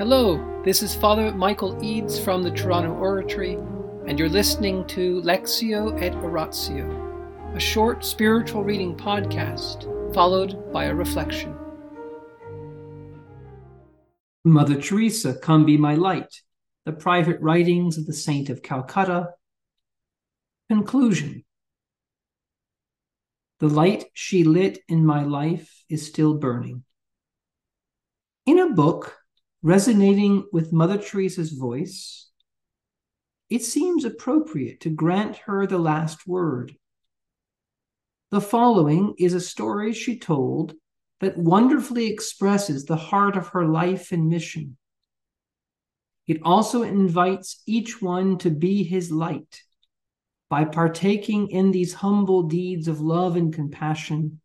Hello, this is Father Michael Eades from the Toronto Oratory, and you're listening to Lectio et Oratio, a short spiritual reading podcast followed by a reflection. Mother Teresa, Come Be My Light, the private writings of the Saint of Calcutta. Conclusion The light she lit in my life is still burning. In a book resonating with Mother Teresa's voice, it seems appropriate to grant her the last word. The following is a story she told that wonderfully expresses the heart of her life and mission. It also invites each one to be his light by partaking in these humble deeds of love and compassion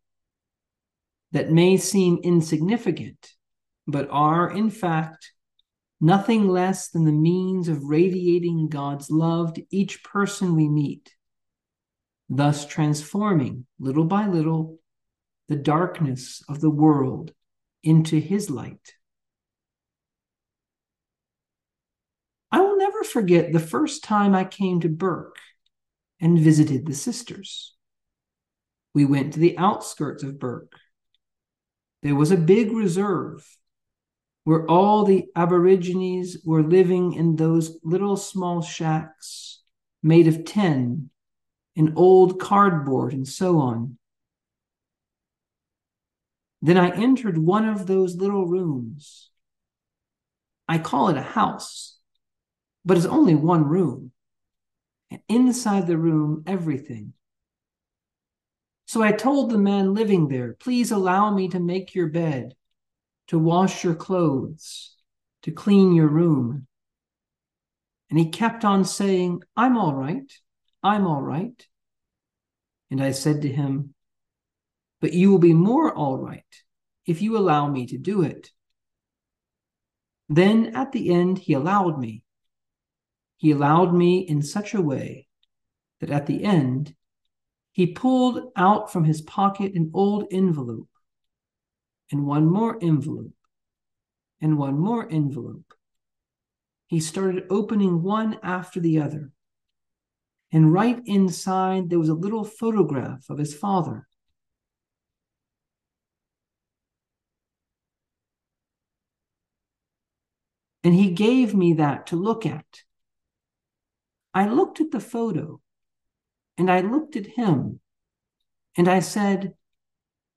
that may seem insignificant but are, in fact, nothing less than the means of radiating God's love to each person we meet, thus transforming, little by little, the darkness of the world into His light. I will never forget the first time I came to Bourke and visited the sisters. We went to the outskirts of Bourke. There was a big reserve where all the Aborigines were living in those little small shacks made of tin and old cardboard and so on. Then I entered one of those little rooms. I call it a house, but it's only one room. And inside the room, everything. So I told the man living there, please allow me to make your bed to wash your clothes, to clean your room. And he kept on saying, I'm all right. I'm all right. And I said to him, But you will be more all right if you allow me to do it. Then at the end, he allowed me. He allowed me in such a way that at the end, he pulled out from his pocket an old envelope and one more envelope, and one more envelope. He started opening one after the other. And right inside, there was a little photograph of his father. And he gave me that to look at. I looked at the photo and I looked at him and I said,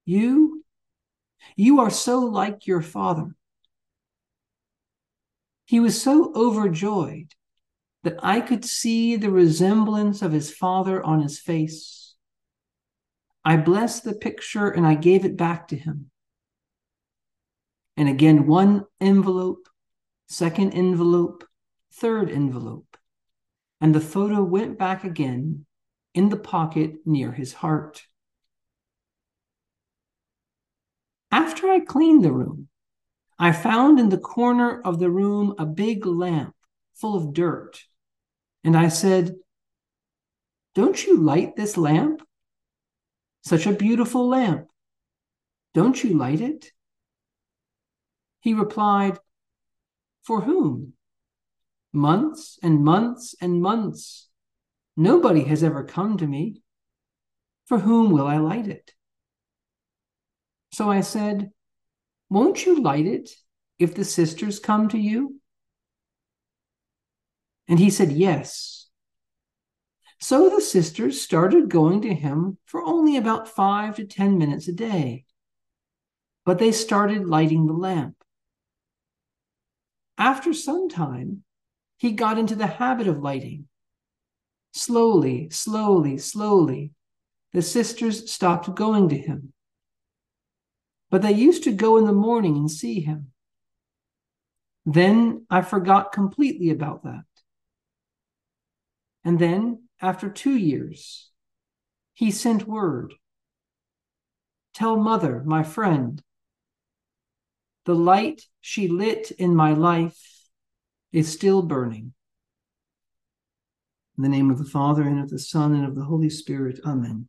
You you are so like your father. He was so overjoyed that I could see the resemblance of his father on his face. I blessed the picture and I gave it back to him. And again, one envelope, second envelope, third envelope. And the photo went back again in the pocket near his heart. After I cleaned the room, I found in the corner of the room a big lamp full of dirt. And I said, Don't you light this lamp? Such a beautiful lamp. Don't you light it? He replied, For whom? Months and months and months. Nobody has ever come to me. For whom will I light it? So I said, Won't you light it if the sisters come to you? And he said, Yes. So the sisters started going to him for only about five to 10 minutes a day. But they started lighting the lamp. After some time, he got into the habit of lighting. Slowly, slowly, slowly, the sisters stopped going to him but they used to go in the morning and see him. Then I forgot completely about that. And then, after two years, he sent word Tell mother, my friend, the light she lit in my life is still burning. In the name of the Father, and of the Son, and of the Holy Spirit, Amen.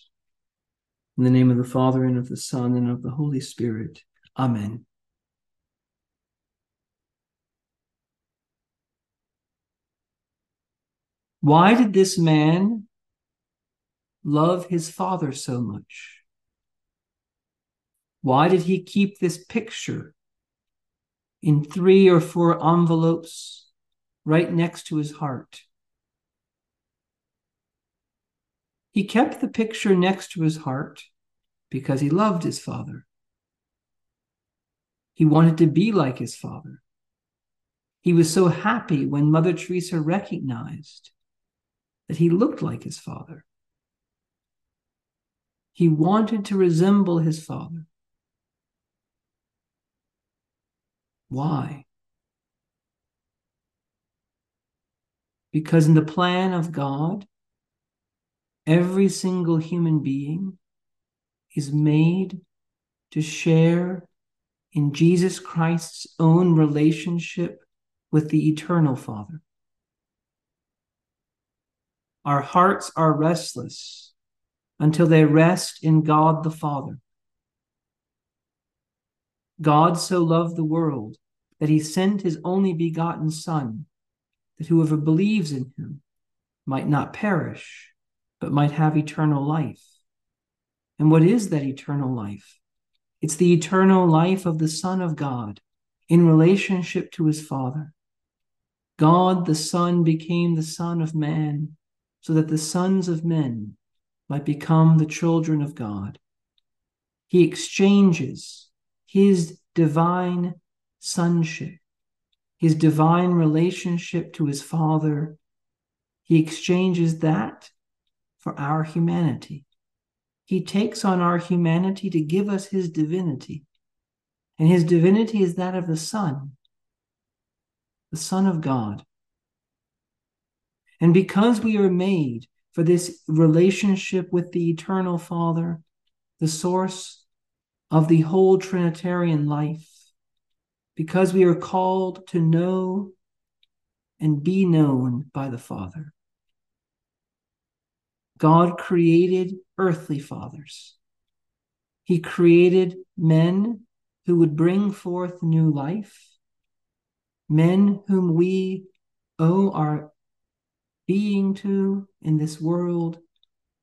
In the name of the Father, and of the Son, and of the Holy Spirit. Amen. Why did this man love his father so much? Why did he keep this picture in three or four envelopes right next to his heart? He kept the picture next to his heart because he loved his father. He wanted to be like his father. He was so happy when Mother Teresa recognized that he looked like his father. He wanted to resemble his father. Why? Because in the plan of God, every single human being is made to share in Jesus Christ's own relationship with the eternal Father. Our hearts are restless until they rest in God the Father. God so loved the world that he sent his only begotten Son, that whoever believes in him might not perish, but might have eternal life. And what is that eternal life? It's the eternal life of the Son of God in relationship to his Father. God the Son became the Son of man so that the sons of men might become the children of God. He exchanges his divine sonship, his divine relationship to his Father. He exchanges that for our humanity. He takes on our humanity to give us his divinity. And his divinity is that of the Son, the Son of God. And because we are made for this relationship with the eternal Father, the source of the whole Trinitarian life, because we are called to know and be known by the Father. God created earthly fathers. He created men who would bring forth new life, men whom we owe our being to in this world.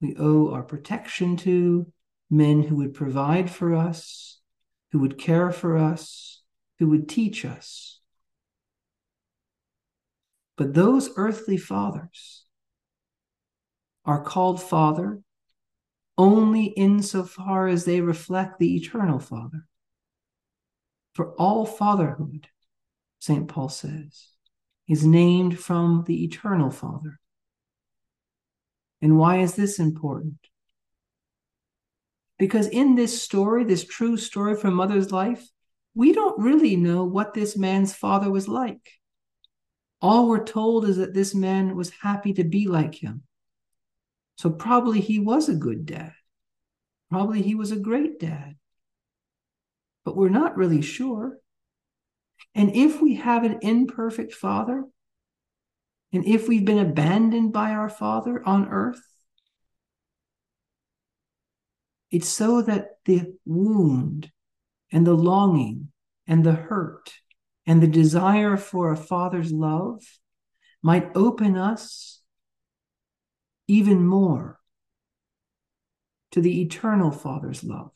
We owe our protection to men who would provide for us, who would care for us, who would teach us. But those earthly fathers are called Father only insofar as they reflect the eternal Father. For all fatherhood, St. Paul says, is named from the eternal Father. And why is this important? Because in this story, this true story from Mother's life, we don't really know what this man's father was like. All we're told is that this man was happy to be like him. So probably he was a good dad. Probably he was a great dad. But we're not really sure. And if we have an imperfect father, and if we've been abandoned by our father on earth, it's so that the wound and the longing and the hurt and the desire for a father's love might open us even more to the eternal father's love.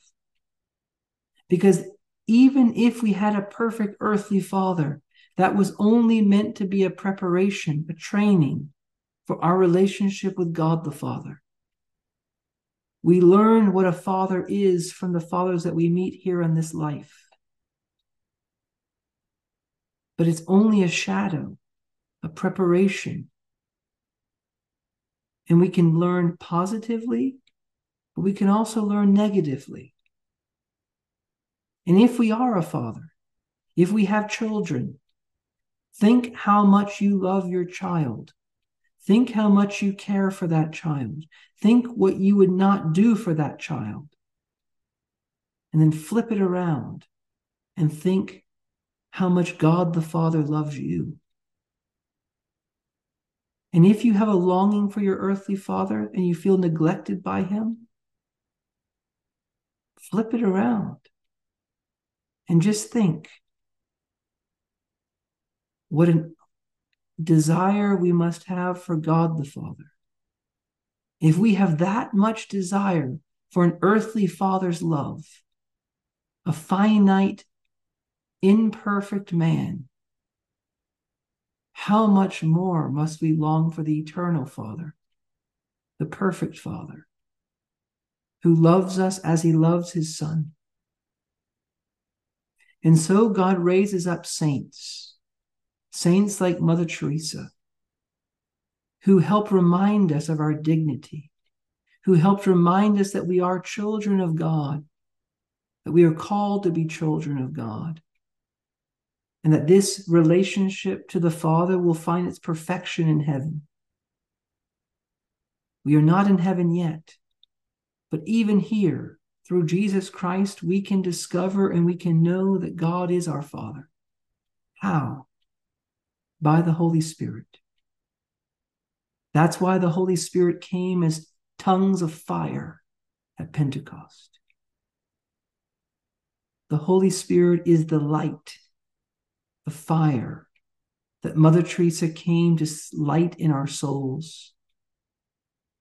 Because even if we had a perfect earthly father, that was only meant to be a preparation, a training for our relationship with God the Father. We learn what a father is from the fathers that we meet here in this life. But it's only a shadow, a preparation. And we can learn positively, but we can also learn negatively. And if we are a father, if we have children, Think how much you love your child. Think how much you care for that child. Think what you would not do for that child. And then flip it around and think how much God the Father loves you. And if you have a longing for your earthly father and you feel neglected by him, flip it around and just think what a desire we must have for God the Father. If we have that much desire for an earthly father's love, a finite, imperfect man, how much more must we long for the eternal Father, the perfect Father, who loves us as he loves his Son? And so God raises up saints, saints like Mother Teresa, who help remind us of our dignity, who helped remind us that we are children of God, that we are called to be children of God, and that this relationship to the Father will find its perfection in heaven. We are not in heaven yet, but even here, through Jesus Christ, we can discover and we can know that God is our Father. How? By the Holy Spirit. That's why the Holy Spirit came as tongues of fire at Pentecost. The Holy Spirit is the light the fire that Mother Teresa came to light in our souls.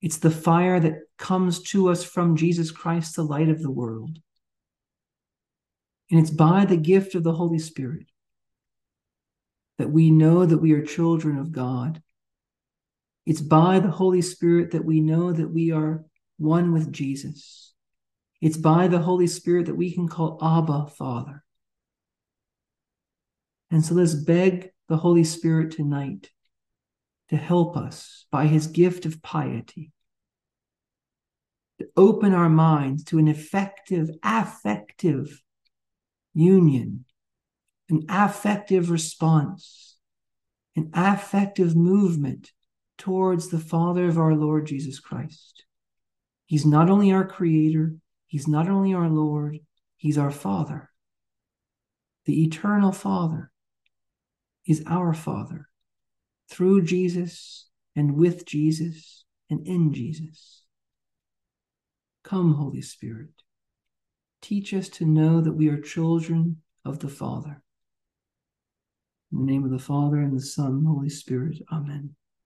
It's the fire that comes to us from Jesus Christ, the light of the world. And it's by the gift of the Holy Spirit that we know that we are children of God. It's by the Holy Spirit that we know that we are one with Jesus. It's by the Holy Spirit that we can call Abba, Father. And so let's beg the Holy Spirit tonight to help us by his gift of piety, to open our minds to an effective, affective union, an affective response, an affective movement towards the Father of our Lord Jesus Christ. He's not only our Creator, He's not only our Lord, He's our Father, the eternal Father is our Father through Jesus and with Jesus and in Jesus. Come, Holy Spirit, teach us to know that we are children of the Father. In the name of the Father and the Son Holy Spirit, Amen.